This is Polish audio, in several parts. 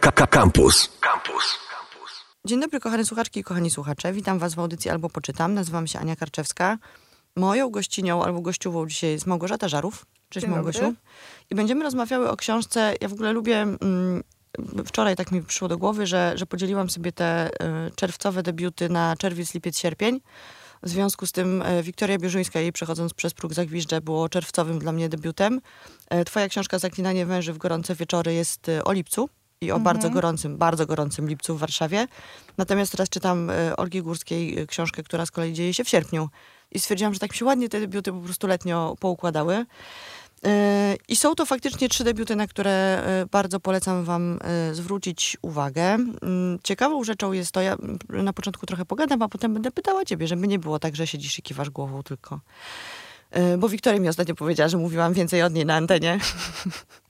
Campus. Campus. Dzień dobry, kochane słuchaczki i kochani słuchacze. Witam Was w audycji Albo Poczytam. Nazywam się Ania Karczewska. Moją gościnią albo gościową dzisiaj jest Małgorzata Żarów. Cześć Dzień Małgosiu. dobry. I będziemy rozmawiały o książce. Ja w ogóle lubię. Mm, wczoraj tak mi przyszło do głowy, że, że podzieliłam sobie te y, czerwcowe debiuty na czerwiec, lipiec, sierpień. W związku z tym y, Wiktoria Bierzuńska, jej przechodząc przez próg Zagwiżdżę, było czerwcowym dla mnie debiutem. E, Twoja książka Zaklinanie węży w gorące wieczory jest y, o lipcu i o bardzo gorącym, bardzo gorącym lipcu w Warszawie. Natomiast teraz czytam y, Olgi Górskiej y, książkę, która z kolei dzieje się w sierpniu. I stwierdziłam, że tak mi się ładnie te debiuty po prostu letnio poukładały. Y, I są to faktycznie trzy debiuty, na które bardzo polecam Wam zwrócić uwagę. Mm, Ciekawą rzeczą jest to, ja na początku trochę pogadam, a potem będę pytała Ciebie, żeby nie było tak, że siedzisz i kiwasz głową tylko. Bo Wiktoria mi ostatnio powiedziała, że mówiłam więcej od niej na antenie.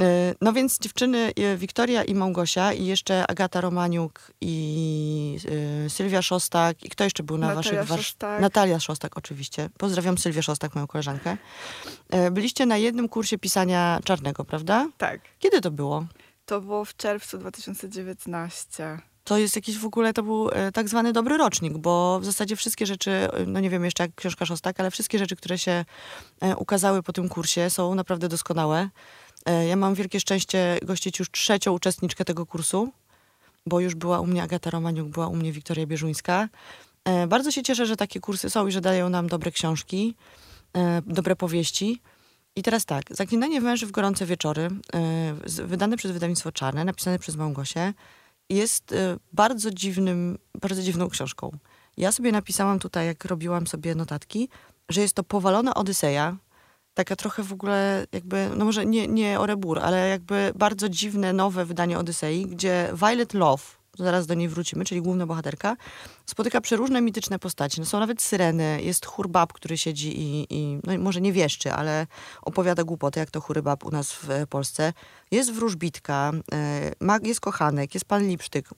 Y, No więc dziewczyny y, Wiktoria i Małgosia i jeszcze Agata Romaniuk i y, Sylwia Szostak i kto jeszcze był na Natalia waszych... Szostak. Natalia Szostak oczywiście. Pozdrawiam Sylwię Szostak, moją koleżankę. Byliście na jednym kursie pisania czarnego, prawda? Tak. Kiedy to było? To było w czerwcu 2019. To jest jakiś w ogóle, to był tak zwany dobry rocznik, bo w zasadzie wszystkie rzeczy, no nie wiem jeszcze jak książka Szostak, ale wszystkie rzeczy, które się ukazały po tym kursie są naprawdę doskonałe. E, Ja mam wielkie szczęście gościć już trzecią uczestniczkę tego kursu, bo już była u mnie Agata Romaniuk, była u mnie Wiktoria Bierzuńska. E, Bardzo się cieszę, że takie kursy są i że dają nam dobre książki, e, dobre powieści. I teraz tak, Zaklinanie węży w gorące wieczory, wydane przez wydawnictwo Czarne, napisane przez Małgosię, jest bardzo dziwnym, bardzo dziwną książką. Ja sobie napisałam tutaj, jak robiłam sobie notatki, że jest to powalona Odyseja, taka trochę w ogóle jakby, no może nie, nie Orebur, ale jakby bardzo dziwne, nowe wydanie Odysei, gdzie Violet Love, zaraz do niej wrócimy, czyli główna bohaterka, spotyka przeróżne mityczne postacie. No są nawet syreny, jest chór bab, który siedzi i, i no może nie wieszczy, ale opowiada głupoty, jak to chóry bab u nas w e, Polsce. Jest wróżbitka, e, jest kochanek, jest pan Lipsztyk,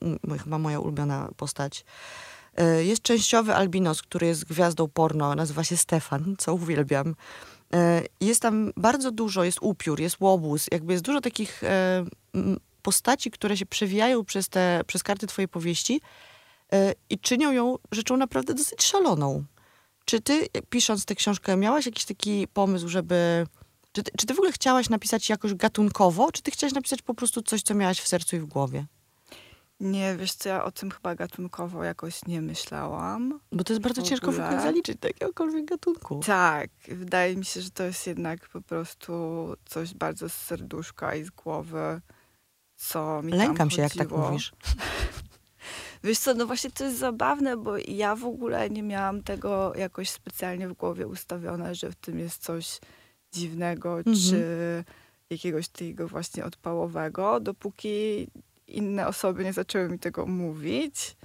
chyba moja ulubiona postać. E, Jest częściowy albinos, który jest gwiazdą porno, nazywa się Stefan, co uwielbiam. E, Jest tam bardzo dużo, jest upiór, jest łobuz, jakby jest dużo takich e, postaci, które się przewijają przez, te, przez karty twojej powieści e, i czynią ją rzeczą naprawdę dosyć szaloną. Czy ty, pisząc tę książkę, miałaś jakiś taki pomysł, żeby... Czy ty, czy ty w ogóle chciałaś napisać jakoś gatunkowo, czy ty chciałaś napisać po prostu coś, co miałaś w sercu i w głowie? Nie, wiesz co, ja o tym chyba gatunkowo jakoś nie myślałam. Bo to jest bardzo ciężko w ogóle? zaliczyć do jakiegokolwiek gatunku. Tak, wydaje mi się, że to jest jednak po prostu coś bardzo z serduszka i z głowy, co mi tam Lękam się, jak tak chodziło. mówisz. Wiesz co, no właśnie to jest zabawne, bo ja w ogóle nie miałam tego jakoś specjalnie w głowie ustawione, że w tym jest coś dziwnego, Mhm. czy jakiegoś takiego właśnie odpałowego, dopóki inne osoby nie zaczęły mi tego mówić,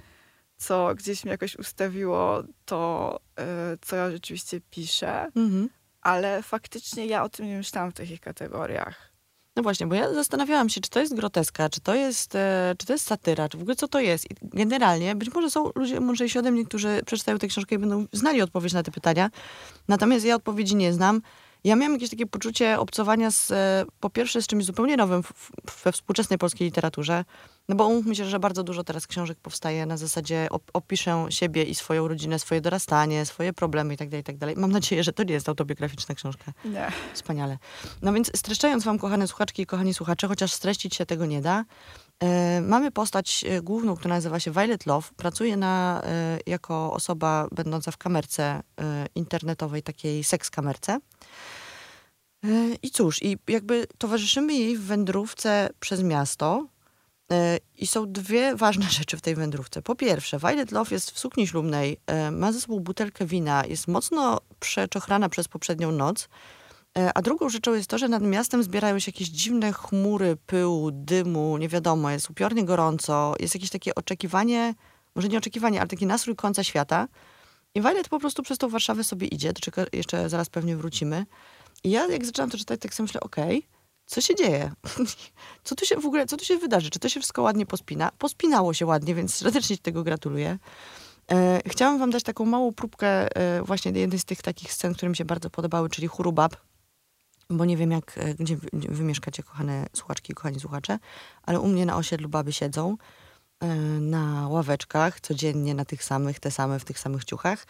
co gdzieś mnie jakoś ustawiło to, e, co ja rzeczywiście piszę, Mhm. ale faktycznie ja o tym nie myślałam w takich kategoriach. No właśnie, bo ja zastanawiałam się, czy to jest groteska, czy to jest, e, czy to jest satyra, czy w ogóle co to jest. I generalnie, być może są ludzie mądrzejsi ode mnie, którzy przeczytają tę książkę i będą znali odpowiedź na te pytania. Natomiast ja odpowiedzi nie znam. Ja miałam jakieś takie poczucie obcowania z, e, po pierwsze z czymś zupełnie nowym w, we współczesnej polskiej literaturze, no bo umówmy się, że bardzo dużo teraz książek powstaje na zasadzie op, opiszę siebie i swoją rodzinę, swoje dorastanie, swoje problemy itd., itd. Mam nadzieję, że to nie jest autobiograficzna książka. Nie. Wspaniale. No więc streszczając wam, kochane słuchaczki i kochani słuchacze, chociaż streścić się tego nie da, mamy postać e, główną, która nazywa się Violet Love. Pracuje na, e, jako osoba będąca w kamerce e, internetowej, takiej seks kamerce. E, I cóż, i jakby towarzyszymy jej w wędrówce przez miasto. E, I są dwie ważne rzeczy w tej wędrówce. Po pierwsze, Violet Love jest w sukni ślubnej, e, ma ze sobą butelkę wina, jest mocno przeczochrana przez poprzednią noc. E, A drugą rzeczą jest to, że nad miastem zbierają się jakieś dziwne chmury, pyłu, dymu, nie wiadomo, jest upiornie gorąco, jest jakieś takie oczekiwanie, może nie oczekiwanie, ale taki nastrój końca świata. I Violet po prostu przez tą Warszawę sobie idzie, do czego jeszcze zaraz pewnie wrócimy. I ja jak zaczęłam to czytać, tak sobie myślę, okej, co się dzieje? co tu się w ogóle, co tu się wydarzy? Czy to się wszystko ładnie pospina? Pospinało się ładnie, więc serdecznie tego gratuluję. E, chciałam wam dać taką małą próbkę e, właśnie jednej z tych takich scen, które mi się bardzo podobały, czyli chóru bab. Bo nie wiem, jak, e, gdzie wy, mieszkacie, kochane słuchaczki i kochani słuchacze, ale u mnie na osiedlu baby siedzą e, na ławeczkach, codziennie na tych samych, te same, w tych samych ciuchach.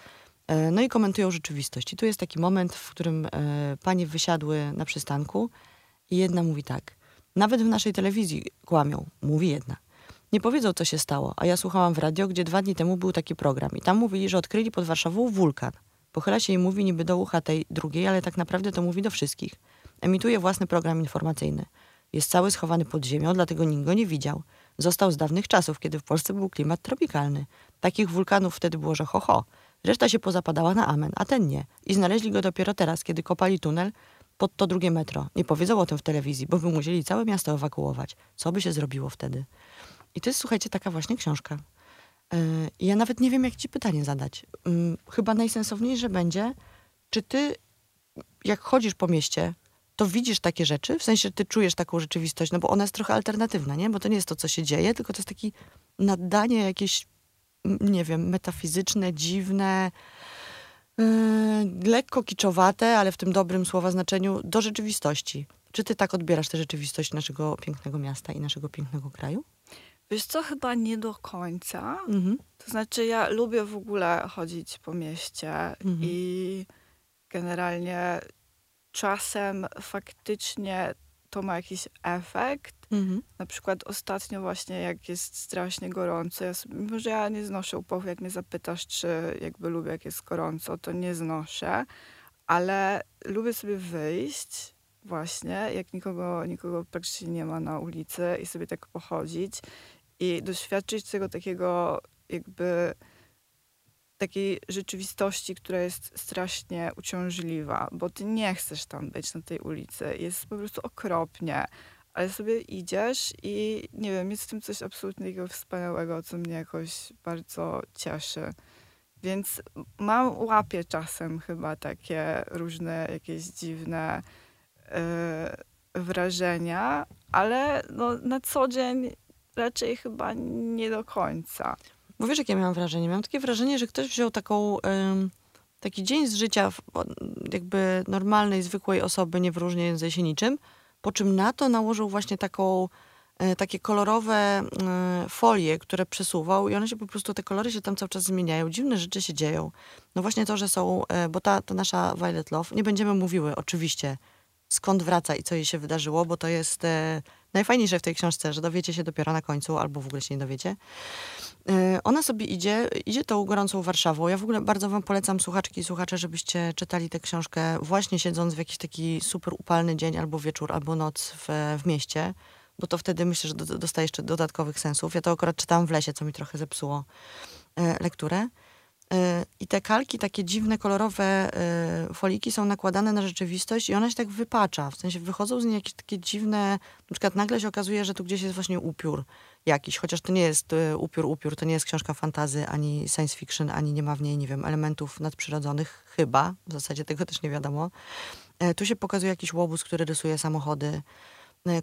E, no i komentują rzeczywistość. I tu jest taki moment, w którym panie wysiadły na przystanku i jedna mówi tak. Nawet w naszej telewizji kłamią, mówi jedna. Nie powiedzą, co się stało, a ja słuchałam w radio, gdzie dwa dni temu był taki program i tam mówili, że odkryli pod Warszawą wulkan. Pochyla się i mówi niby do ucha tej drugiej, ale tak naprawdę to mówi do wszystkich. Emituje własny program informacyjny. Jest cały schowany pod ziemią, dlatego nikt go nie widział. Został z dawnych czasów, kiedy w Polsce był klimat tropikalny. Takich wulkanów wtedy było, że ho, ho. Reszta się pozapadała na amen, a ten nie. I znaleźli go dopiero teraz, kiedy kopali tunel pod to drugie metro. Nie powiedzą o tym w telewizji, bo by musieli całe miasto ewakuować. Co by się zrobiło wtedy? I to jest, słuchajcie, taka właśnie książka. Yy, ja nawet nie wiem, jak ci pytanie zadać. Yy, chyba najsensowniejsze będzie, czy ty, jak chodzisz po mieście, to widzisz takie rzeczy, w sensie ty czujesz taką rzeczywistość, no bo ona jest trochę alternatywna, nie? Bo to nie jest to, co się dzieje, tylko to jest takie naddanie jakieś, nie wiem, metafizyczne, dziwne, yy, lekko kiczowate, ale w tym dobrym słowa znaczeniu, do rzeczywistości. Czy ty tak odbierasz tę rzeczywistość naszego pięknego miasta i naszego pięknego kraju? Wiesz co, chyba nie do końca. Mhm. To znaczy, ja lubię w ogóle chodzić po mieście Mhm. i generalnie czasem faktycznie to ma jakiś efekt. Mhm. Na przykład ostatnio właśnie jak jest strasznie gorąco, ja sobie, mimo że ja nie znoszę upałów, jak mnie zapytasz, czy jakby lubię jak jest gorąco, to nie znoszę, ale lubię sobie wyjść właśnie, jak nikogo, nikogo praktycznie nie ma na ulicy i sobie tak pochodzić i doświadczyć tego takiego jakby takiej rzeczywistości, która jest strasznie uciążliwa, bo ty nie chcesz tam być na tej ulicy. Jest po prostu okropnie, ale sobie idziesz i nie wiem, jest w tym coś absolutnie wspaniałego, co mnie jakoś bardzo cieszy. Więc mam, łapię czasem chyba takie różne jakieś dziwne yy, wrażenia, ale no, na co dzień raczej chyba nie do końca. Bo wiesz, jakie miałam wrażenie? Miałam takie wrażenie, że ktoś wziął taką, taki dzień z życia jakby normalnej, zwykłej osoby, nie wyróżniającej się niczym, po czym na to nałożył właśnie taką, e, takie kolorowe e, folie, które przesuwał i one się po prostu, te kolory się tam cały czas zmieniają, dziwne rzeczy się dzieją. No właśnie to, że są, e, bo ta, ta nasza Violet Love, nie będziemy mówiły oczywiście, skąd wraca i co jej się wydarzyło, bo to jest najfajniejsze w tej książce, że dowiecie się dopiero na końcu, albo w ogóle się nie dowiecie. E, Ona sobie idzie, idzie tą gorącą Warszawą. Ja w ogóle bardzo wam polecam, słuchaczki i słuchacze, żebyście czytali tę książkę właśnie siedząc w jakiś taki super upalny dzień, albo wieczór, albo noc w, w mieście, bo to wtedy myślę, że do, dostaje jeszcze dodatkowych sensów. Ja to akurat czytałam w lesie, co mi trochę zepsuło e, lekturę. E, I te kalki, takie dziwne, kolorowe e, foliki są nakładane na rzeczywistość i ona się tak wypacza. W sensie wychodzą z niej jakieś takie dziwne... Na przykład nagle się okazuje, że tu gdzieś jest właśnie upiór jakiś, chociaż to nie jest e, upiór, upiór, to nie jest książka fantazy, ani science fiction, ani nie ma w niej, nie wiem, elementów nadprzyrodzonych, chyba, w zasadzie tego też nie wiadomo. Tu się pokazuje jakiś łobuz, który rysuje samochody,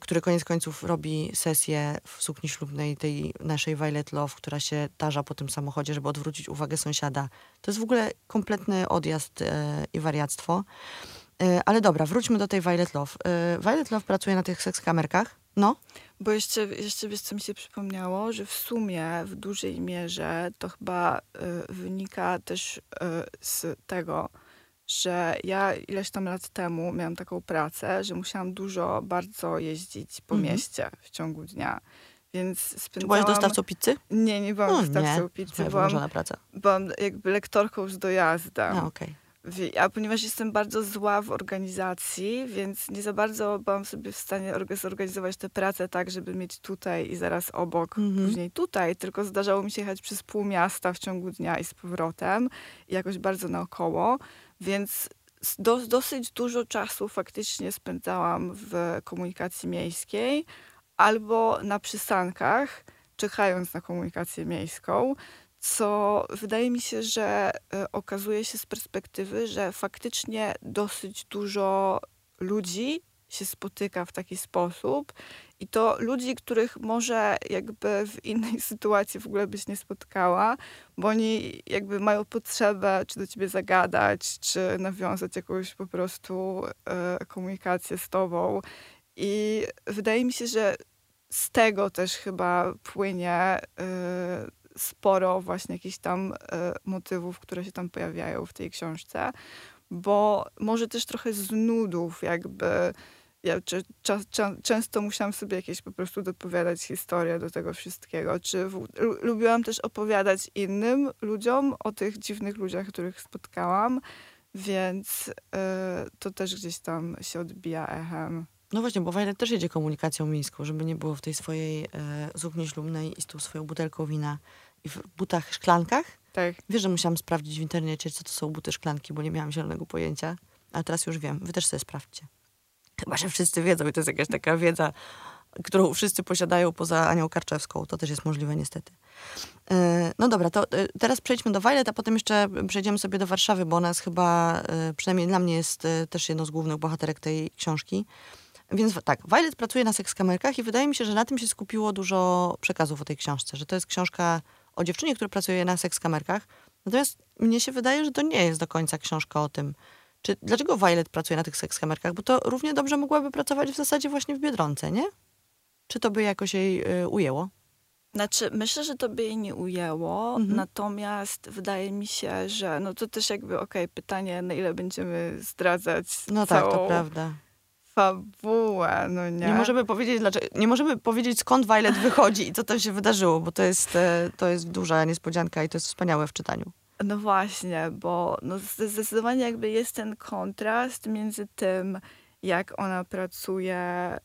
który koniec końców robi sesję w sukni ślubnej tej naszej Violet Love, która się tarza po tym samochodzie, żeby odwrócić uwagę sąsiada. To jest w ogóle kompletny odjazd e, i wariactwo. E, ale dobra, wróćmy do tej Violet Love. Violet Love pracuje na tych sekskamerkach. No, Bo jeszcze, jeszcze wiesz, co mi się przypomniało, że w sumie w dużej mierze to chyba y, wynika też y, z tego, że ja ileś tam lat temu miałam taką pracę, że musiałam dużo bardzo jeździć po Mhm. mieście w ciągu dnia. Więc czy spędzałam... byłaś dostawcą pizzy? Nie, nie byłam No, dostawcą nie. pizzy, Twoja byłam, praca. byłam jakby lektorką z dojazdem. A, okej. Wie- A ponieważ jestem bardzo zła w organizacji, więc nie za bardzo byłam sobie w stanie orga- zorganizować tę pracę tak, żeby mieć tutaj i zaraz obok, Mhm. później tutaj, tylko zdarzało mi się jechać przez pół miasta w ciągu dnia i z powrotem i jakoś bardzo naokoło, więc dosyć dużo czasu faktycznie spędzałam w komunikacji miejskiej albo na przystankach, czekając na komunikację miejską, co wydaje mi się, że e, okazuje się z perspektywy, że faktycznie dosyć dużo ludzi się spotyka w taki sposób i to ludzi, których może jakby w innej sytuacji w ogóle byś nie spotkała, bo oni jakby mają potrzebę czy do ciebie zagadać, czy nawiązać jakąś po prostu e, komunikację z tobą. I wydaje mi się, że z tego też chyba płynie e, sporo właśnie jakichś tam e, motywów, które się tam pojawiają w tej książce, bo może też trochę z nudów jakby ja często musiałam sobie jakieś po prostu dopowiadać historię do tego wszystkiego. Czy w, lubiłam też opowiadać innym ludziom o tych dziwnych ludziach, których spotkałam, więc y, to też gdzieś tam się odbija echem. No właśnie, bo Violet też jedzie komunikacją miejską, żeby nie było w tej swojej e, sukni ślubnej i z tą swoją butelką wina i w butach szklankach. Tak. Wiesz, że musiałam sprawdzić w internecie, co to są buty szklanki, bo nie miałam zielonego pojęcia. A teraz już wiem. Wy też sobie sprawdźcie. Chyba, że wszyscy wiedzą i to jest jakaś taka wiedza, którą wszyscy posiadają poza Anią Karczewską. To też jest możliwe niestety. E, no dobra, to e, teraz przejdźmy do Violet, a potem jeszcze przejdziemy sobie do Warszawy, bo ona jest chyba, e, przynajmniej dla mnie jest też jedną z głównych bohaterek tej książki. Więc tak, Violet pracuje na sekskamerkach i wydaje mi się, że na tym się skupiło dużo przekazów o tej książce, że to jest książka o dziewczynie, która pracuje na sekskamerkach. Natomiast mnie się wydaje, że to nie jest do końca książka o tym, czy, dlaczego Violet pracuje na tych sekskamerkach? Bo to równie dobrze mogłaby pracować w zasadzie właśnie w Biedronce, nie? Czy to by jakoś jej y, ujęło? Znaczy, myślę, że to by jej nie ujęło, mhm. natomiast wydaje mi się, że no to też jakby, okej, okay, pytanie, na ile będziemy zdradzać No tak, to prawda. Fabułę, no nie. Nie możemy powiedzieć, dlaczego, nie możemy powiedzieć skąd Violet wychodzi i co tam się wydarzyło, bo to jest, e, to jest duża niespodzianka i to jest wspaniałe w czytaniu. No właśnie, bo no zdecydowanie jakby jest ten kontrast między tym, jak ona pracuje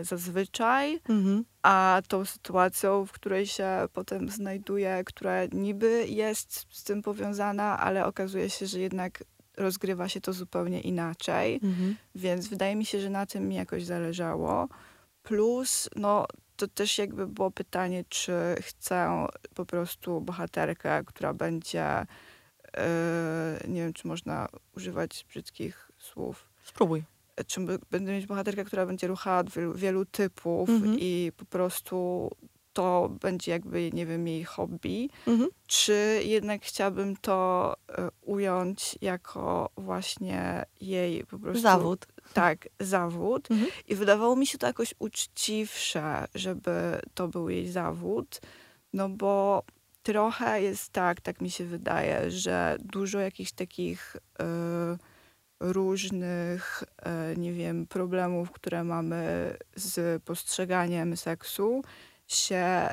y, zazwyczaj, mhm. a tą sytuacją, w której się potem znajduje, która niby jest z tym powiązana, ale okazuje się, że jednak rozgrywa się to zupełnie inaczej. Mhm. Więc wydaje mi się, że na tym mi jakoś zależało. Plus, no to też jakby było pytanie, czy chcę po prostu bohaterkę, która będzie, yy, nie wiem, czy można używać brzydkich słów. Spróbuj. Czy będę mieć bohaterkę, która będzie ruchała wielu, wielu typów mhm. i po prostu to będzie jakby, nie wiem, jej hobby, mhm. czy jednak chciałabym to y, ująć jako właśnie jej po prostu... Zawód. Tak, zawód. Mhm. I wydawało mi się to jakoś uczciwsze, żeby to był jej zawód, no bo trochę jest tak, tak mi się wydaje, że dużo jakichś takich y, różnych, y, nie wiem, problemów, które mamy z postrzeganiem seksu, się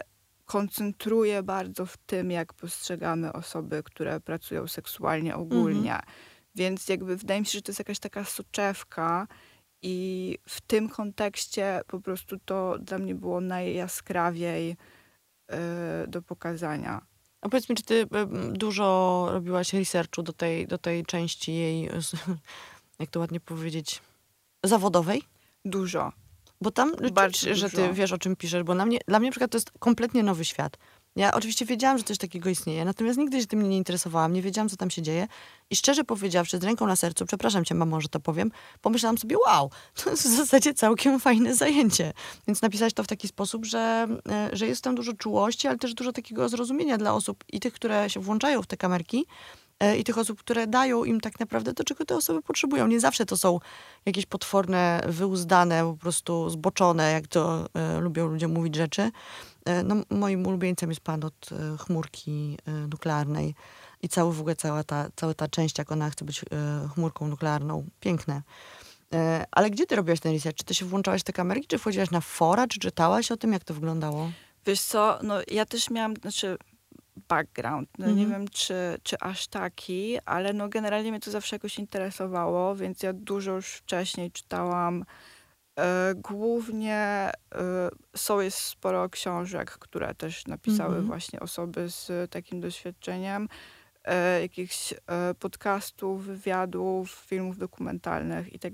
koncentruje bardzo w tym, jak postrzegamy osoby, które pracują seksualnie ogólnie. Mhm. Więc jakby wydaje mi się, że to jest jakaś taka soczewka i w tym kontekście po prostu to dla mnie było najjaskrawiej yy, do pokazania. A powiedz mi, czy ty dużo robiłaś researchu do tej, do tej części jej, jak to ładnie powiedzieć, zawodowej? Dużo. Bo tam Bardzo że ty wiesz, o czym piszesz, bo dla mnie, dla mnie na przykład to jest kompletnie nowy świat. Ja oczywiście wiedziałam, że coś takiego istnieje, natomiast nigdy się tym nie interesowałam, nie wiedziałam, co tam się dzieje. I szczerze powiedziawszy, z ręką na sercu, przepraszam cię, mamo, że to powiem, pomyślałam sobie, wow, to jest w zasadzie całkiem fajne zajęcie. Więc napisać to w taki sposób, że, e, że jest tam dużo czułości, ale też dużo takiego zrozumienia dla osób i tych, które się włączają w te kamerki, E, i tych osób, które dają im tak naprawdę to, czego te osoby potrzebują. Nie zawsze to są jakieś potworne, wyuzdane, po prostu zboczone, jak to e, lubią ludzie mówić rzeczy. E, no, moim ulubieńcem jest pan od e, chmurki e, nuklearnej i cały, w ogóle cała ta, cała ta część, jak ona chce być chmurką nuklearną. Piękne. Ale gdzie ty robiłaś ten research? Czy ty się włączałaś w te kamerki, czy wchodziłaś na fora, czy czytałaś o tym, jak to wyglądało? Wiesz co, no ja też miałam, znaczy background. No, Nie mhm. wiem, czy, czy aż taki, ale no, generalnie mnie to zawsze jakoś interesowało, więc ja dużo już wcześniej czytałam. E, głównie e, są jest sporo książek, które też napisały mhm. właśnie osoby z takim doświadczeniem. E, jakichś podcastów, wywiadów, filmów dokumentalnych i tak.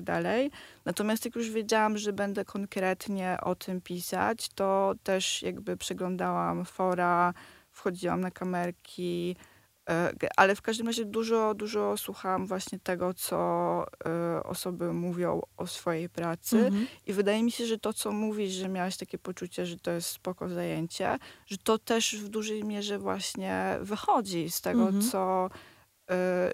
Natomiast jak już wiedziałam, że będę konkretnie o tym pisać, to też jakby przeglądałam fora, wchodziłam na kamerki, ale w każdym razie dużo, dużo słuchałam właśnie tego, co e, osoby mówią o swojej pracy Mhm. i wydaje mi się, że to, co mówisz, że miałaś takie poczucie, że to jest spoko zajęcie, że to też w dużej mierze właśnie wychodzi z tego, Mhm. co e,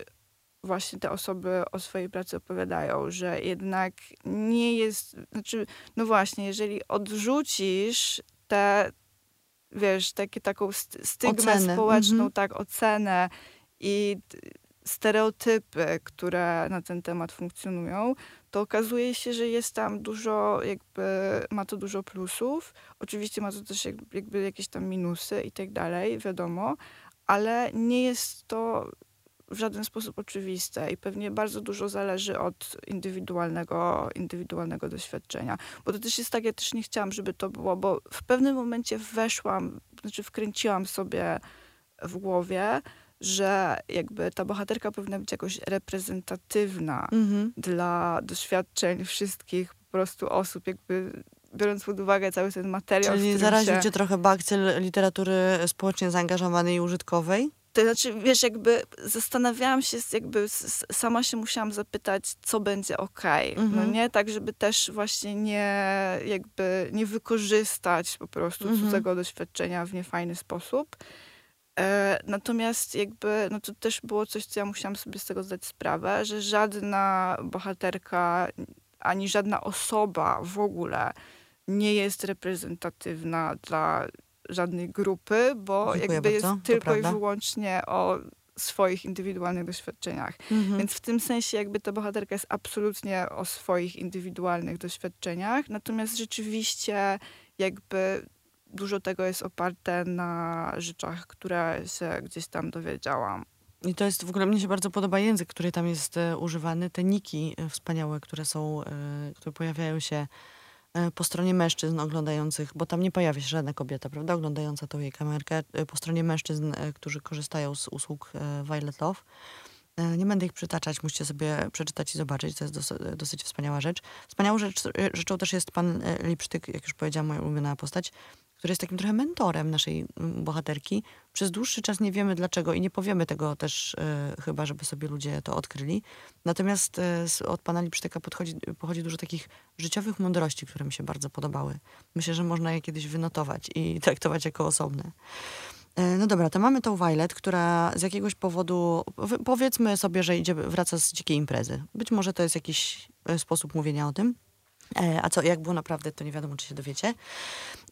właśnie te osoby o swojej pracy opowiadają, że jednak nie jest, znaczy, no właśnie, jeżeli odrzucisz te, wiesz, takie, taką st- stygmę Ocenę, społeczną, mhm. tak, ocenę i stereotypy, które na ten temat funkcjonują, to okazuje się, że jest tam dużo, jakby ma to dużo plusów. Oczywiście ma to też jakby jakieś tam minusy i tak dalej, wiadomo, ale nie jest to w żaden sposób oczywiste i pewnie bardzo dużo zależy od indywidualnego, indywidualnego doświadczenia. Bo to też jest tak, ja też nie chciałam, żeby to było, bo w pewnym momencie weszłam, znaczy wkręciłam sobie w głowie, że jakby ta bohaterka powinna być jakoś reprezentatywna Mhm. dla doświadczeń wszystkich po prostu osób, jakby biorąc pod uwagę cały ten materiał. Czyli zaraził się... cię trochę bakcyl literatury społecznie zaangażowanej i użytkowej? To znaczy, wiesz, jakby zastanawiałam się, jakby sama się musiałam zapytać, co będzie okej, no Mhm. nie? Tak, żeby też właśnie nie, jakby nie wykorzystać po prostu Mhm. cudzego doświadczenia w niefajny sposób. E, natomiast jakby, no to też było coś, co ja musiałam sobie z tego zdać sprawę, że żadna bohaterka, ani żadna osoba w ogóle nie jest reprezentatywna dla żadnej grupy, bo Dziękuję jakby bardzo, jest tylko i wyłącznie o swoich indywidualnych doświadczeniach. Mhm. Więc w tym sensie jakby ta bohaterka jest absolutnie o swoich indywidualnych doświadczeniach, natomiast rzeczywiście jakby dużo tego jest oparte na rzeczach, które się gdzieś tam dowiedziałam. I to jest w ogóle, mnie się bardzo podoba język, który tam jest e, używany. Te niki e, wspaniałe, które są, e, które pojawiają się po stronie mężczyzn oglądających, bo tam nie pojawia się żadna kobieta, prawda, oglądająca tą jej kamerkę, e, po stronie mężczyzn, e, którzy korzystają z usług e, Violet Love. E, Nie będę ich przytaczać, musicie sobie przeczytać i zobaczyć. To jest dosyć, wspaniała rzecz. Wspaniałą rzecz, e, rzeczą też jest pan e, Lipsztyk, jak już powiedziałam, moja ulubiona postać, który jest takim trochę mentorem naszej mm, bohaterki. Przez dłuższy czas nie wiemy dlaczego i nie powiemy tego też chyba, żeby sobie ludzie to odkryli. Natomiast od pana Lipsztyka podchodzi, pochodzi dużo takich życiowych mądrości, które mi się bardzo podobały. Myślę, że można je kiedyś wynotować i traktować jako osobne. E, No dobra, to mamy tą Violet, która z jakiegoś powodu, powiedzmy sobie, że idzie, wraca z dzikiej imprezy. Być może to jest jakiś e, sposób mówienia o tym. E, A co, jak było naprawdę, to nie wiadomo, czy się dowiecie.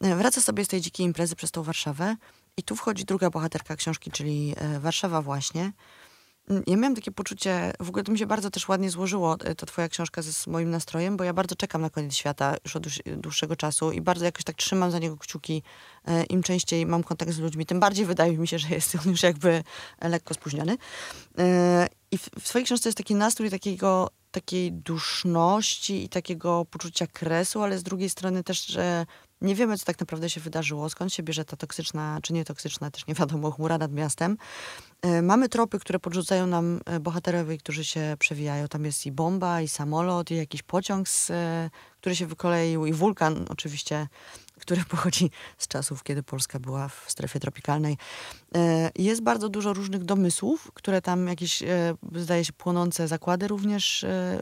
Wraca sobie z tej dzikiej imprezy przez tą Warszawę i tu wchodzi druga bohaterka książki, czyli Warszawa właśnie. Ja miałam takie poczucie, w ogóle to mi się bardzo też ładnie złożyło, e, ta twoja książka z moim nastrojem, bo ja bardzo czekam na koniec świata już od dłuż- dłuższego czasu i bardzo jakoś tak trzymam za niego kciuki. E, Im częściej mam kontakt z ludźmi, tym bardziej wydaje mi się, że jest on już jakby lekko spóźniony. E, I w, w swojej książce jest taki nastrój takiego, takiej duszności i takiego poczucia kresu, ale z drugiej strony też, że nie wiemy, co tak naprawdę się wydarzyło, skąd się bierze ta toksyczna, czy nietoksyczna, też nie wiadomo, chmura nad miastem. E, Mamy tropy, które podrzucają nam e, bohaterowie, którzy się przewijają. Tam jest i bomba, i samolot, i jakiś pociąg, z, e, który się wykoleił, i wulkan oczywiście, który pochodzi z czasów, kiedy Polska była w strefie tropikalnej. E, Jest bardzo dużo różnych domysłów, które tam jakieś, e, zdaje się, płonące zakłady również e,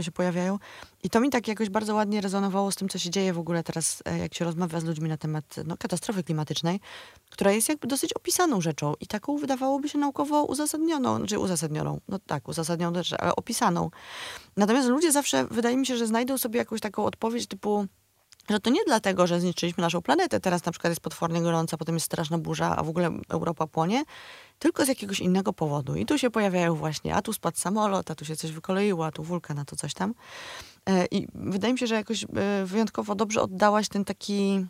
się pojawiają. I to mi tak jakoś bardzo ładnie rezonowało z tym, co się dzieje w ogóle teraz, jak się rozmawia z ludźmi na temat no, katastrofy klimatycznej, która jest jakby dosyć opisaną rzeczą i taką wydawałoby się naukowo uzasadnioną, znaczy uzasadnioną, no tak, uzasadnioną ale opisaną. Natomiast ludzie zawsze, wydaje mi się, że znajdą sobie jakąś taką odpowiedź typu, że to nie dlatego, że zniszczyliśmy naszą planetę, teraz na przykład jest potwornie gorąca, potem jest straszna burza, a w ogóle Europa płonie, tylko z jakiegoś innego powodu. I tu się pojawiają właśnie, a tu spadł samolot, a tu się coś wykoleiło, a tu wulkan, a tu coś tam. E, I wydaje mi się, że jakoś e, wyjątkowo dobrze oddałaś ten taki,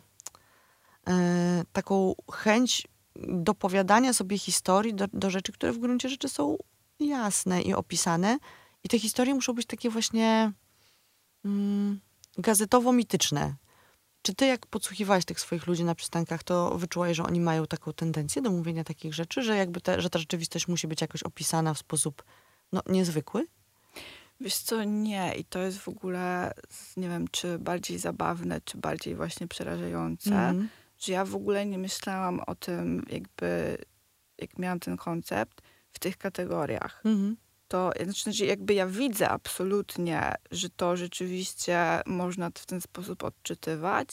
e, taką chęć dopowiadania sobie historii do, do rzeczy, które w gruncie rzeczy są jasne i opisane. I te historie muszą być takie właśnie mm, gazetowo-mityczne. Czy ty, jak podsłuchiwałaś tych swoich ludzi na przystankach, to wyczułaś, że oni mają taką tendencję do mówienia takich rzeczy, że jakby te, że ta rzeczywistość musi być jakoś opisana w sposób no, niezwykły? Wiesz co, nie. I to jest w ogóle, nie wiem, czy bardziej zabawne, czy bardziej właśnie przerażające, Mhm. że ja w ogóle nie myślałam o tym jakby jak miałam ten koncept, w tych kategoriach. Mhm. To znaczy, jakby ja widzę absolutnie, że to rzeczywiście można w ten sposób odczytywać.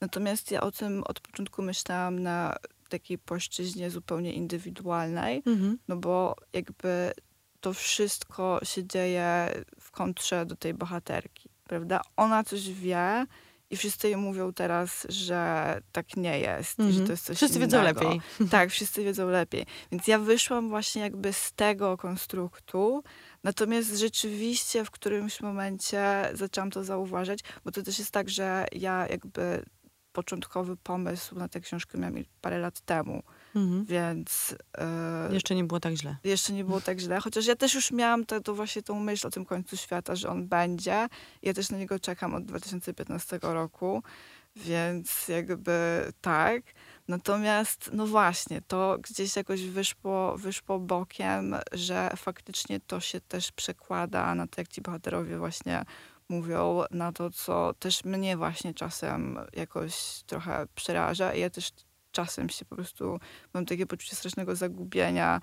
Natomiast ja o tym od początku myślałam na takiej płaszczyźnie zupełnie indywidualnej, Mhm. no bo jakby to wszystko się dzieje w kontrze do tej bohaterki, prawda? Ona coś wie i wszyscy jej mówią teraz, że tak nie jest, i że Mhm. to jest coś Wszyscy innego. wiedzą lepiej. Tak, wszyscy wiedzą lepiej. Więc ja wyszłam właśnie jakby z tego konstruktu, natomiast rzeczywiście w którymś momencie zaczęłam to zauważać, bo to też jest tak, że ja jakby początkowy pomysł na tę książkę miałam parę lat temu, Mhm. więc e, Jeszcze nie było tak źle. jeszcze nie było tak źle. Chociaż ja też już miałam to, to właśnie tą myśl o tym końcu świata, że on będzie. Ja też na niego czekam od 2015 roku, więc jakby tak. Natomiast, no właśnie, to gdzieś jakoś wyszło, wyszło bokiem, że faktycznie to się też przekłada na to, jak ci bohaterowie właśnie mówią, na to, co też mnie właśnie czasem jakoś trochę przeraża. I ja też czasem się po prostu mam takie poczucie strasznego zagubienia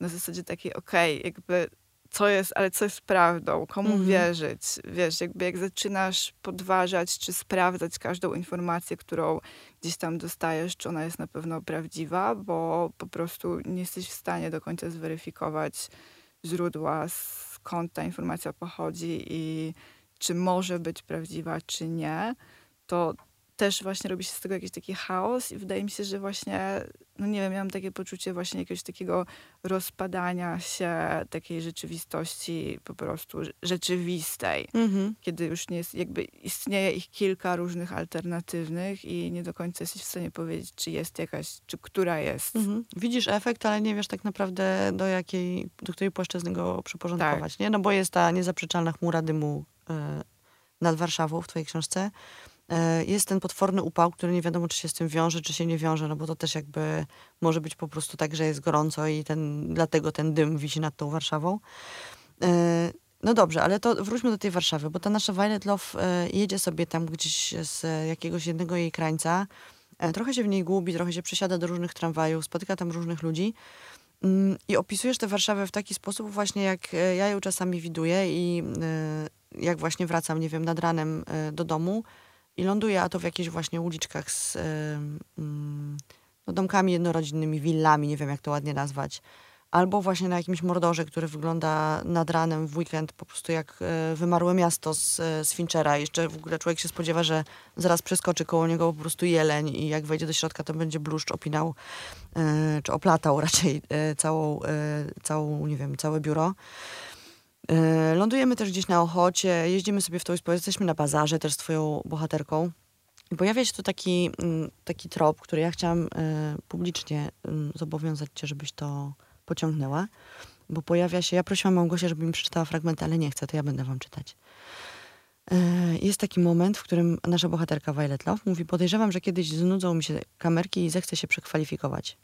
na zasadzie takiej, okej, jakby co jest, ale co jest prawdą, komu Mhm. wierzyć, wiesz, jakby jak zaczynasz podważać czy sprawdzać każdą informację, którą gdzieś tam dostajesz, czy ona jest na pewno prawdziwa, bo po prostu nie jesteś w stanie do końca zweryfikować źródła, skąd ta informacja pochodzi i czy może być prawdziwa, czy nie, to też właśnie robi się z tego jakiś taki chaos i wydaje mi się, że właśnie, no nie wiem, miałam takie poczucie właśnie jakiegoś takiego rozpadania się takiej rzeczywistości po prostu rze- rzeczywistej, Mhm. kiedy już nie jest, jakby istnieje ich kilka różnych alternatywnych i nie do końca jesteś w stanie powiedzieć, czy jest jakaś, czy która jest. Mhm. Widzisz efekt, ale nie wiesz tak naprawdę do jakiej, do której płaszczyzny go przyporządkować, nie? No bo jest ta niezaprzeczalna chmura dymu e, nad Warszawą w twojej książce. E, jest ten potworny upał, który nie wiadomo, czy się z tym wiąże, czy się nie wiąże, no bo to też jakby może być po prostu tak, że jest gorąco i ten, dlatego ten dym wisi nad tą Warszawą. E, no dobrze, ale to wróćmy do tej Warszawy, bo ta nasza Violet Love e, jedzie sobie tam gdzieś z jakiegoś jednego jej krańca, Trochę się w niej gubi, trochę się przesiada do różnych tramwajów, spotyka tam różnych ludzi. Mm, I opisujesz tę Warszawę w taki sposób właśnie, jak ja ją czasami widuję i jak właśnie wracam, nie wiem, nad ranem do domu i ląduję, a to w jakichś właśnie uliczkach z mm, no, domkami jednorodzinnymi, willami, nie wiem jak to ładnie nazwać. Albo właśnie na jakimś mordorze, który wygląda nad ranem w weekend po prostu jak e, wymarłe miasto z, e, z Finchera. Jeszcze w ogóle człowiek się spodziewa, że zaraz przeskoczy koło niego po prostu jeleń i jak wejdzie do środka, to będzie bluszcz opinał, e, czy oplatał raczej całą, całą, nie wiem, całe biuro. E, lądujemy też gdzieś na Ochocie, jeździmy sobie w tą izbę, jesteśmy na bazarze też z twoją bohaterką. I pojawia się tu taki, mm, taki trop, który ja chciałam e, publicznie mm, zobowiązać cię, żebyś to pociągnęła, bo pojawia się, ja prosiłam Małgosię, żeby mi przeczytała fragmenty, ale nie chcę, to ja będę wam czytać. E, Jest taki moment, w którym nasza bohaterka Violet Love mówi, podejrzewam, że kiedyś znudzą mi się kamerki i zechcę się przekwalifikować.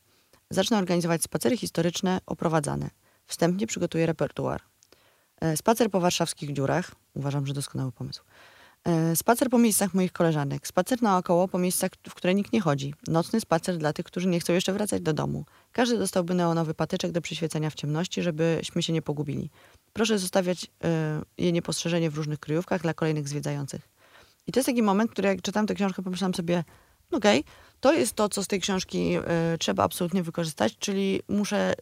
Zacznę organizować spacery historyczne oprowadzane. Wstępnie przygotuję repertuar. E, Spacer po warszawskich dziurach. Uważam, że doskonały pomysł. E, Spacer po miejscach moich koleżanek. Spacer naokoło po miejscach, w które nikt nie chodzi. Nocny spacer dla tych, którzy nie chcą jeszcze wracać do domu. Każdy dostałby neonowy patyczek do przyświecenia w ciemności, żebyśmy się nie pogubili. Proszę zostawiać e, je niepostrzeżenie w różnych kryjówkach dla kolejnych zwiedzających. I to jest taki moment, który jak czytałam tę książkę, pomyślałam sobie, no okej, to jest to, co z tej książki trzeba absolutnie wykorzystać, czyli muszę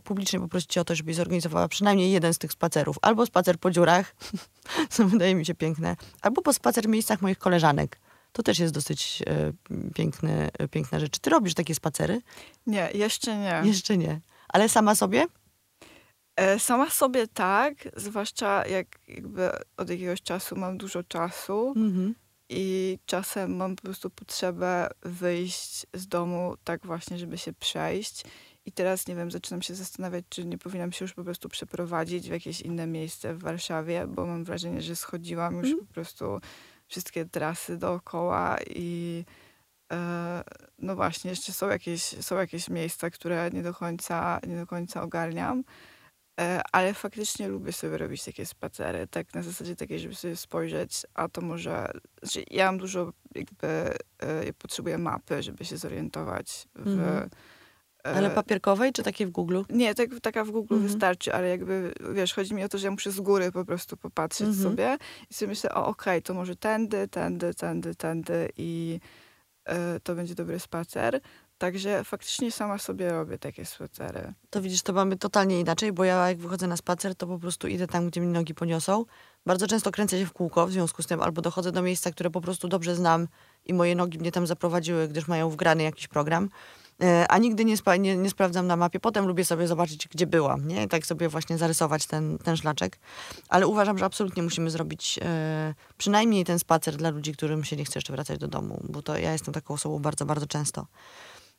publicznie poprosić cię o to, żebyś zorganizowała przynajmniej jeden z tych spacerów. Albo spacer po dziurach, co wydaje mi się piękne, albo po spacer w miejscach moich koleżanek. To też jest dosyć piękny, e, piękna rzecz. Czy ty robisz takie spacery? Nie, jeszcze nie. Jeszcze nie. Ale sama sobie? E, Sama sobie tak, zwłaszcza jak jakby od jakiegoś czasu mam dużo czasu Mhm. i czasem mam po prostu potrzebę wyjść z domu tak właśnie, żeby się przejść. I teraz, nie wiem, zaczynam się zastanawiać, czy nie powinnam się już po prostu przeprowadzić w jakieś inne miejsce w Warszawie, bo mam wrażenie, że schodziłam już Mhm. po prostu wszystkie trasy dookoła i e, no właśnie, jeszcze są jakieś, są jakieś miejsca, które nie do końca, nie do końca ogarniam. E, Ale faktycznie lubię sobie robić takie spacery, tak na zasadzie takiej, żeby sobie spojrzeć, a to może... Znaczy ja mam dużo jakby... e, potrzebuję mapy, żeby się zorientować w, Mhm. e, Ale papierkowej czy takiej w Google? Nie, tak, taka w Google Mhm. wystarczy, ale jakby, wiesz, chodzi mi o to, że ja muszę z góry po prostu popatrzeć Mhm. sobie i sobie myślę, o okej, to może tędy, tędy, tędy, tędy i e, to będzie dobry spacer. Także faktycznie sama sobie robię takie spacery. To widzisz, to mamy totalnie inaczej, bo ja jak wychodzę na spacer, to po prostu idę tam, gdzie mi nogi poniosą. Bardzo często kręcę się w kółko w związku z tym, albo dochodzę do miejsca, które po prostu dobrze znam i moje nogi mnie tam zaprowadziły, gdyż mają wgrany jakiś program. E, A nigdy nie, spa- nie, nie sprawdzam na mapie. Potem lubię sobie zobaczyć, gdzie byłam, nie? I tak sobie właśnie zarysować ten, ten szlaczek. Ale uważam, że absolutnie musimy zrobić e, przynajmniej ten spacer dla ludzi, którym się nie chce jeszcze wracać do domu, bo to ja jestem taką osobą bardzo, bardzo często.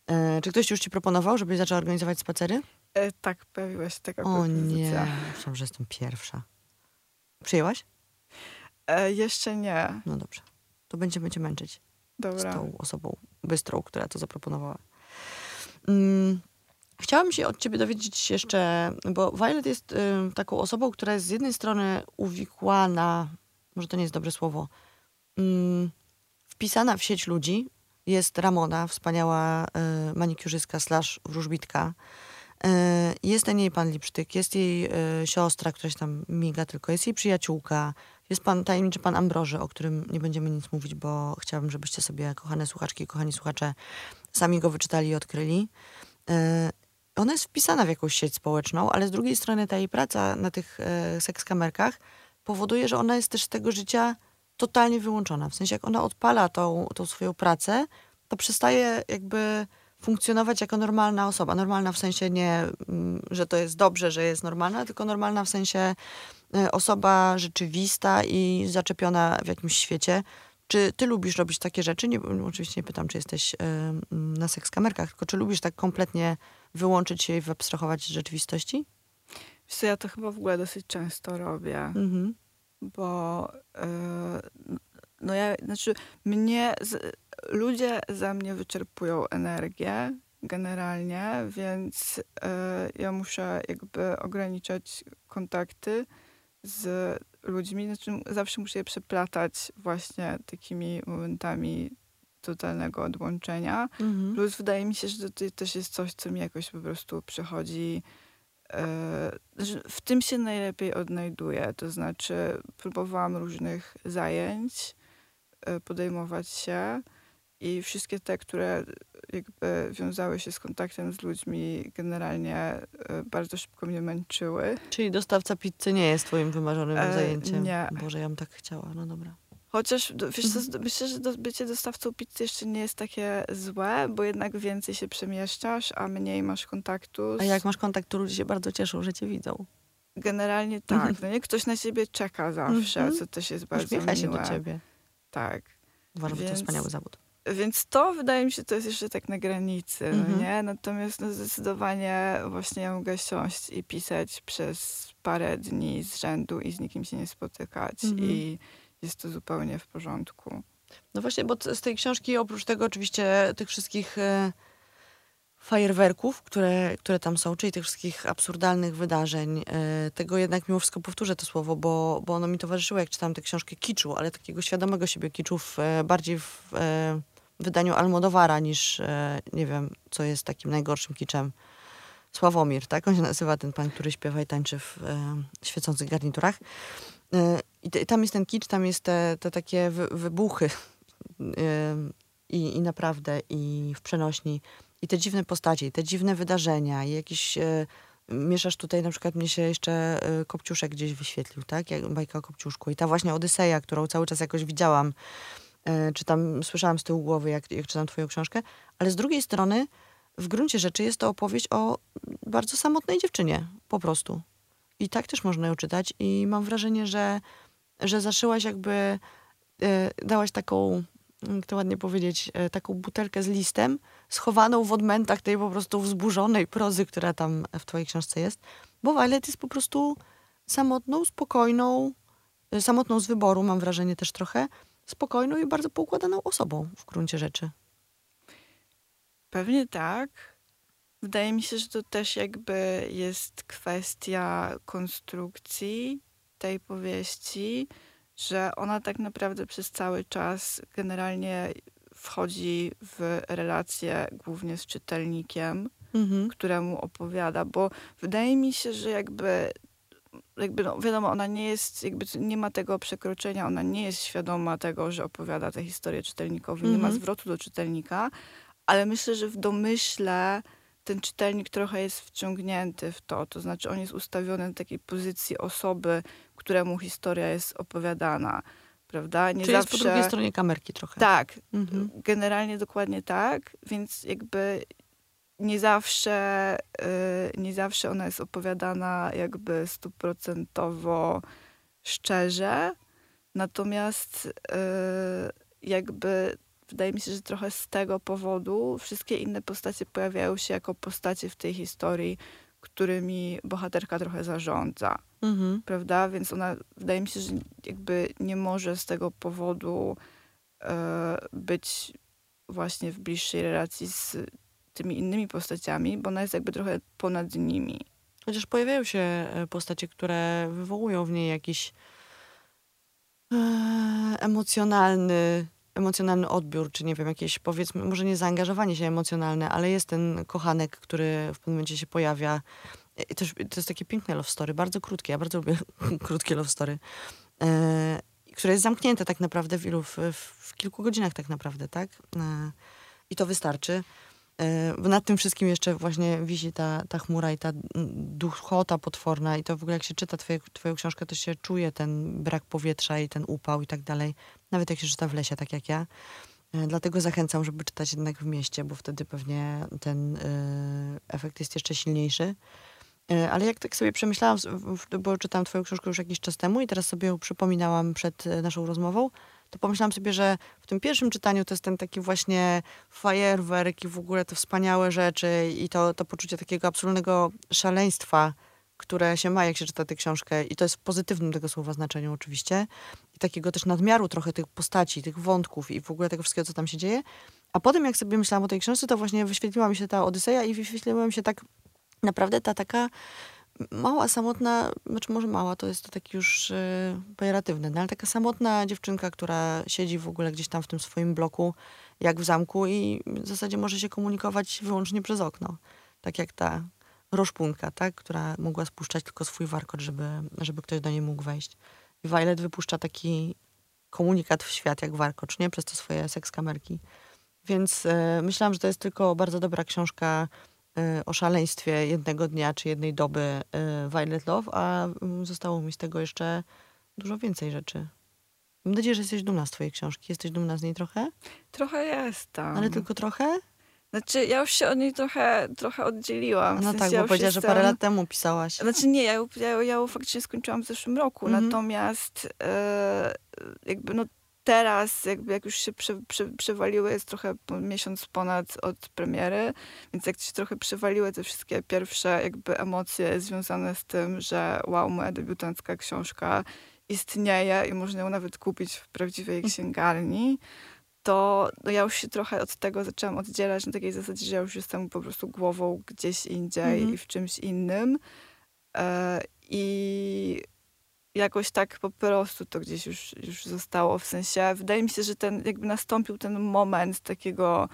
E, czy ktoś już ci proponował, żebyś zaczęła organizować spacery? E, tak, pojawiła się taka O nie, propozycja. myślałam, że jestem pierwsza. Przyjęłaś? E, jeszcze nie. No dobrze. To będziemy cię męczyć z Dobra. tą osobą bystrą, która to zaproponowała. Mm, chciałam się od ciebie dowiedzieć jeszcze, bo Violet jest y, taką osobą, która jest z jednej strony uwikłana, może to nie jest dobre słowo, mm, wpisana w sieć ludzi. Jest Ramona, wspaniała y, manikiurzystka slash wróżbitka. Y, Jest ten jej pan Lipsztyk, jest jej y, siostra, która się tam miga tylko, jest jej przyjaciółka, jest pan tajemniczy pan Ambroży, o którym nie będziemy nic mówić, bo chciałabym, żebyście sobie, kochane słuchaczki kochani słuchacze, sami go wyczytali i odkryli. E, Ona jest wpisana w jakąś sieć społeczną, ale z drugiej strony ta jej praca na tych e, sekskamerkach powoduje, że ona jest też z tego życia totalnie wyłączona. W sensie, jak ona odpala tą, tą swoją pracę, to przestaje jakby funkcjonować jako normalna osoba. Normalna w sensie nie, mm, że to jest dobrze, że jest normalna, tylko normalna w sensie e, osoba rzeczywista i zaczepiona w jakimś świecie. Czy ty lubisz robić takie rzeczy? Nie, oczywiście nie pytam, czy jesteś e, na sekskamerkach, tylko czy lubisz tak kompletnie wyłączyć się i wyabstrahować z rzeczywistości? Wiesz co, ja to chyba w ogóle dosyć często robię. Mhm. bo e, no ja, znaczy mnie, z, ludzie za mnie wyczerpują energię generalnie, więc e, ja muszę jakby ograniczać kontakty z ludźmi, znaczy zawsze muszę je przeplatać właśnie takimi momentami totalnego odłączenia. Mhm. Plus wydaje mi się, że to też jest coś, co mi jakoś po prostu przychodzi. e, w tym się najlepiej odnajduję. To znaczy, próbowałam różnych zajęć e, podejmować się i wszystkie te, które jakby wiązały się z kontaktem z ludźmi, generalnie e, bardzo szybko mnie męczyły. Czyli dostawca pizzy nie jest twoim wymarzonym E, zajęciem? nie. Boże, ja bym tak chciała, no dobra. Chociaż wiesz, co, Mhm. myślę, że do, bycie dostawcą pizzy jeszcze nie jest takie złe, bo jednak więcej się przemieszczasz, a mniej masz kontaktu. Z... A jak masz kontakt, to ludzie się bardzo cieszą, że cię widzą. Generalnie tak. No nie ktoś na ciebie czeka zawsze, Mhm. co też jest bardzo Uśmiecha się miłe. do ciebie. Tak. Uważam, że to Więc- wspaniały zawód. Więc to wydaje mi się, to jest jeszcze tak na granicy, Mhm. no nie? Natomiast no zdecydowanie właśnie ja mogę siąść i pisać przez parę dni z rzędu i z nikim się nie spotykać Mhm. i jest to zupełnie w porządku. No właśnie, bo z tej książki oprócz tego oczywiście tych wszystkich e, fajerwerków, które, które tam są, czyli tych wszystkich absurdalnych wydarzeń, e, tego jednak mimo wszystko powtórzę to słowo, bo, bo ono mi towarzyszyło, jak czytałam tę książkę kiczu, ale takiego świadomego siebie kiczu w, e, bardziej w wydaniu Almodowara niż, e, nie wiem, co jest takim najgorszym kiczem. Sławomir, tak? On się nazywa, ten pan, który śpiewa i tańczy w e, świecących garniturach. E, I, tam jest ten kicz, tam jest te, te takie wy, wybuchy i, i naprawdę, i w przenośni. I te dziwne postacie, i te dziwne wydarzenia, i jakieś... Mieszasz tutaj, na przykład mnie się jeszcze Kopciuszek gdzieś wyświetlił, tak? Jak bajka o Kopciuszku. I ta właśnie Odyseja, którą cały czas jakoś widziałam, czy tam słyszałam z tyłu głowy, jak, jak czytam twoją książkę. Ale z drugiej strony, w gruncie rzeczy jest to opowieść o bardzo samotnej dziewczynie, po prostu. I tak też można ją czytać i mam wrażenie, że, że zaszyłaś jakby, e, dałaś taką, jak to ładnie powiedzieć, e, taką butelkę z listem, schowaną w odmętach tej po prostu wzburzonej prozy, która tam w twojej książce jest. Bo Violet jest po prostu samotną, spokojną, e, samotną z wyboru, mam wrażenie też trochę, spokojną i bardzo poukładaną osobą w gruncie rzeczy. Pewnie tak. Wydaje mi się, że to też jakby jest kwestia konstrukcji tej powieści, że ona tak naprawdę przez cały czas generalnie wchodzi w relację głównie z czytelnikiem Mhm. któremu opowiada, bo wydaje mi się, że jakby jakby, no, wiadomo, ona nie jest, jakby nie ma tego przekroczenia, ona nie jest świadoma tego, że opowiada tę historię czytelnikowi, nie ma Mhm. zwrotu do czytelnika, ale myślę, że w domyśle ten czytelnik trochę jest wciągnięty w to, to znaczy on jest ustawiony na takiej pozycji osoby, któremu historia jest opowiadana, prawda? Nie Czyli jest po zawsze... drugiej stronie kamerki trochę. Tak, Mhm. generalnie dokładnie tak, więc jakby nie zawsze, y, nie zawsze ona jest opowiadana jakby stuprocentowo szczerze, natomiast y, jakby wydaje mi się, że trochę z tego powodu wszystkie inne postacie pojawiają się jako postacie w tej historii, którymi bohaterka trochę zarządza Mhm. prawda? Więc ona, wydaje mi się, że jakby nie może z tego powodu e, być właśnie w bliższej relacji z tymi innymi postaciami, bo ona jest jakby trochę ponad nimi. Chociaż pojawiają się e, postacie, które wywołują w niej jakiś e, emocjonalny, emocjonalny odbiór, czy nie wiem, jakieś powiedzmy, może nie zaangażowanie się emocjonalne, ale jest ten kochanek, który w pewnym momencie się pojawia. I też, to jest takie piękne love story, bardzo krótkie, ja bardzo lubię krótkie love story, e, które jest zamknięte tak naprawdę w ilu, w, w kilku godzinach tak naprawdę, tak? E, I to wystarczy. Bo nad tym wszystkim jeszcze właśnie wisi ta, ta chmura i ta duchota potworna i to w ogóle jak się czyta twoje, twoją książkę, to się czuje ten brak powietrza i ten upał i tak dalej. Nawet jak się czyta w lesie, tak jak ja. E, Dlatego zachęcam, żeby czytać jednak w mieście, bo wtedy pewnie ten e, efekt jest jeszcze silniejszy. Ale jak tak sobie przemyślałam, bo czytałam twoją książkę już jakiś czas temu i teraz sobie ją przypominałam przed naszą rozmową, to pomyślałam sobie, że w tym pierwszym czytaniu to jest ten taki właśnie fajerwerk i w ogóle te wspaniałe rzeczy i to, to poczucie takiego absolutnego szaleństwa, które się ma, jak się czyta tę książkę i to jest w pozytywnym tego słowa znaczeniu oczywiście i takiego też nadmiaru trochę tych postaci, tych wątków i w ogóle tego wszystkiego, co tam się dzieje. A potem jak sobie myślałam o tej książce, to właśnie wyświetliła mi się ta Odyseja i wyświetliła mi się tak naprawdę ta taka mała, samotna, znaczy może mała, to jest to taki już yy, no ale taka samotna dziewczynka, która siedzi w ogóle gdzieś tam w tym swoim bloku, jak w zamku i w zasadzie może się komunikować wyłącznie przez okno. Tak jak ta roszpunka, tak? która mogła spuszczać tylko swój warkot, żeby, żeby ktoś do niej mógł wejść. I Violet wypuszcza taki komunikat w świat jak warkocz, nie? Przez te swoje sekskamerki. Więc e, myślałam, że to jest tylko bardzo dobra książka o szaleństwie jednego dnia czy jednej doby e, Violet Love, a mm, zostało mi z tego jeszcze dużo więcej rzeczy. Mam nadzieję, że jesteś dumna z twojej książki. Jesteś dumna z niej trochę? Trochę jestem. Ale tylko trochę? Znaczy, ja już się od niej trochę, trochę oddzieliłam. A W no sensie tak, ja bo już powiedziałaś, że jestem- parę lat temu pisałaś. Znaczy nie, ja ją, ja, ją- ja ją faktycznie skończyłam w zeszłym roku, Mhm. natomiast e, jakby no teraz, jakby jak już się prze, prze, przewaliły, jest trochę miesiąc ponad od premiery, więc jak się trochę przewaliły te wszystkie pierwsze jakby emocje związane z tym, że wow, moja debiutancka książka istnieje i można ją nawet kupić w prawdziwej księgarni, to no ja już się trochę od tego zaczęłam oddzielać na takiej zasadzie, że ja już jestem po prostu głową gdzieś indziej Mhm. i w czymś innym. E, I jakoś tak po prostu to gdzieś już, już zostało. W sensie, wydaje mi się, że ten jakby nastąpił ten moment takiego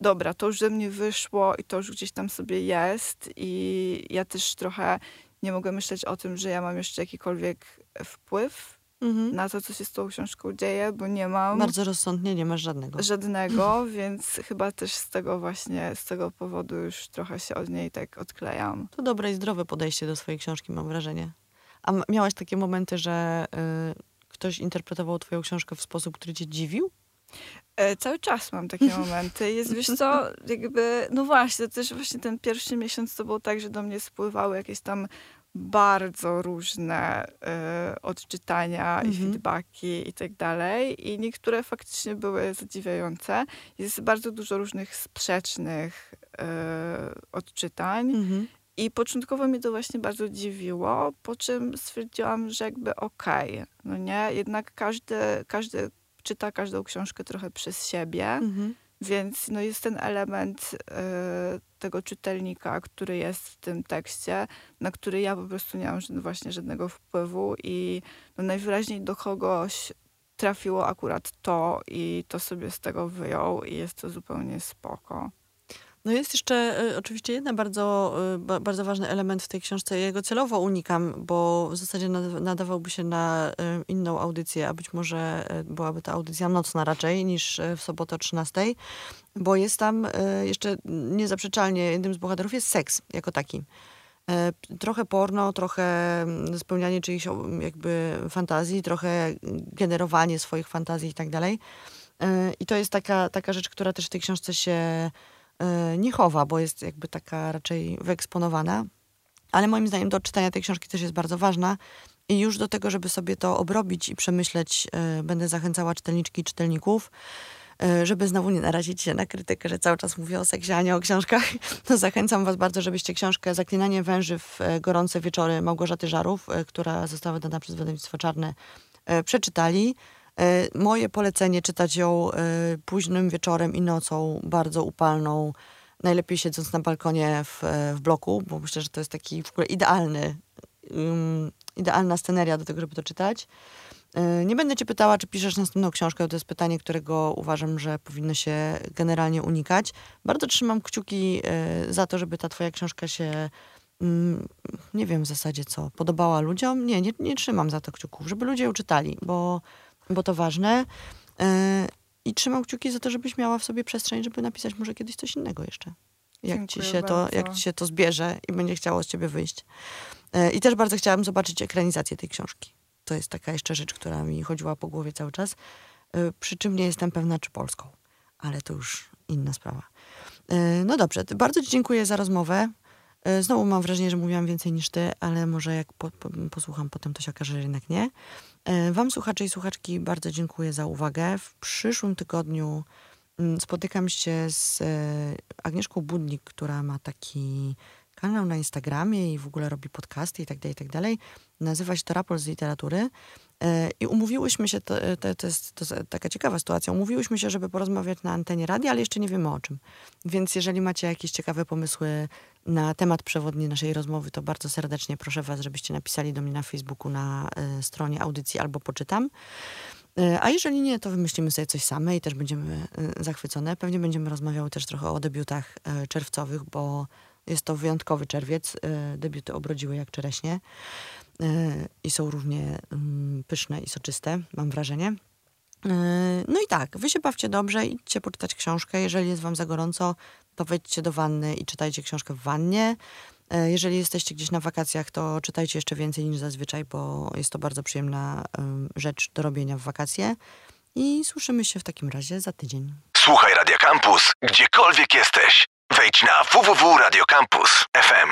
dobra, to już ze mnie wyszło i to już gdzieś tam sobie jest i ja też trochę nie mogę myśleć o tym, że ja mam jeszcze jakikolwiek wpływ Mhm. na to, co się z tą książką dzieje, bo nie mam Bardzo rozsądnie, nie masz żadnego. żadnego, więc chyba też z tego właśnie, z tego powodu już trochę się od niej tak odklejam. To dobre i zdrowe podejście do swojej książki, mam wrażenie. A miałaś takie momenty, że y, ktoś interpretował twoją książkę w sposób, który cię dziwił? E, cały czas mam takie momenty. Jest, wiesz co, jakby, no właśnie, też właśnie ten pierwszy miesiąc to było tak, że do mnie spływały jakieś tam bardzo różne e, odczytania i Mhm. feedbacki i tak dalej. I niektóre faktycznie były zadziwiające. Jest bardzo dużo różnych sprzecznych e, odczytań. Mhm. I początkowo mnie to właśnie bardzo dziwiło, po czym stwierdziłam, że jakby okej, no nie, jednak każdy, każdy czyta każdą książkę trochę przez siebie, Mhm. więc no jest ten element e, tego czytelnika, który jest w tym tekście, na który ja po prostu nie mam właśnie żadnego wpływu i no najwyraźniej do kogoś trafiło akurat to i to sobie z tego wyjął i jest to zupełnie spoko. No jest jeszcze y, oczywiście jeden bardzo, y, ba, bardzo ważny element w tej książce. Ja jego celowo unikam, bo w zasadzie nad, nadawałby się na y, inną audycję, a być może byłaby to audycja nocna raczej niż w sobotę o 13, bo jest tam jeszcze niezaprzeczalnie jednym z bohaterów jest seks jako taki. Trochę porno, trochę mm, spełnianie czyichś jakby fantazji, trochę generowanie swoich fantazji i tak dalej. I to jest taka, taka rzecz, która też w tej książce się nie chowa, bo jest jakby taka raczej wyeksponowana. Ale moim zdaniem do czytania tej książki też jest bardzo ważna. I już do tego, żeby sobie to obrobić i przemyśleć, y, będę zachęcała czytelniczki i czytelników, y, żeby znowu nie narazić się na krytykę, że cały czas mówię o seksie, a nie o książkach, to zachęcam was bardzo, żebyście książkę Zaklinanie węży w e, gorące wieczory Małgorzaty Żarów, e, która została wydana przez wydawnictwo Czarne, e, przeczytali. E, Moje polecenie czytać ją e, późnym wieczorem i nocą, bardzo upalną, najlepiej siedząc na balkonie w, e, w bloku, bo myślę, że to jest taki w ogóle idealny, um, idealna sceneria do tego, żeby to czytać. Nie będę cię pytała, czy piszesz następną książkę, to jest pytanie, którego uważam, że powinno się generalnie unikać. Bardzo trzymam kciuki za to, żeby ta twoja książka się nie wiem w zasadzie co, podobała ludziom. Nie, nie, nie trzymam za to kciuków, żeby ludzie ją czytali, bo, bo to ważne. E, I trzymam kciuki za to, żebyś miała w sobie przestrzeń, żeby napisać może kiedyś coś innego jeszcze. Jak ci, się to, jak ci się to zbierze i będzie chciało z ciebie wyjść. E, I też bardzo chciałam zobaczyć ekranizację tej książki. To jest taka jeszcze rzecz, która mi chodziła po głowie cały czas. E, Przy czym nie jestem pewna, czy polską. Ale to już inna sprawa. No dobrze, bardzo Ci dziękuję za rozmowę. E, Znowu mam wrażenie, że mówiłam więcej niż ty, ale może jak po, po, posłucham potem, to się okaże, że jednak nie. E, Wam, słuchacze i słuchaczki, bardzo dziękuję za uwagę. W przyszłym tygodniu mm, spotykam się z e, Agnieszką Budnik, która ma taki kanał na Instagramie i w ogóle robi podcasty i tak dalej, i tak dalej. Nazywa się to Raport z literatury. E, I umówiłyśmy się, to, to, to, jest, to jest taka ciekawa sytuacja, umówiłyśmy się, żeby porozmawiać na antenie radia, ale jeszcze nie wiemy o czym. Więc jeżeli macie jakieś ciekawe pomysły na temat przewodni naszej rozmowy, to bardzo serdecznie proszę was, żebyście napisali do mnie na Facebooku, na e, stronie audycji albo poczytam. E, A jeżeli nie, to wymyślimy sobie coś same i też będziemy e, zachwycone. Pewnie będziemy rozmawiały też trochę o debiutach e, czerwcowych, bo jest to wyjątkowy czerwiec. E, Debiuty obrodziły jak czereśnie e, i są równie mm, pyszne i soczyste, mam wrażenie. E, No i tak, wy się bawcie dobrze, idźcie poczytać książkę. Jeżeli jest wam za gorąco, to wejdźcie do wanny i czytajcie książkę w wannie. E, Jeżeli jesteście gdzieś na wakacjach, to czytajcie jeszcze więcej niż zazwyczaj, bo jest to bardzo przyjemna em, rzecz do robienia w wakacje. I słyszymy się w takim razie za tydzień. Słuchaj Radio Campus, gdziekolwiek jesteś. Wejdź na www.radiocampus.fm.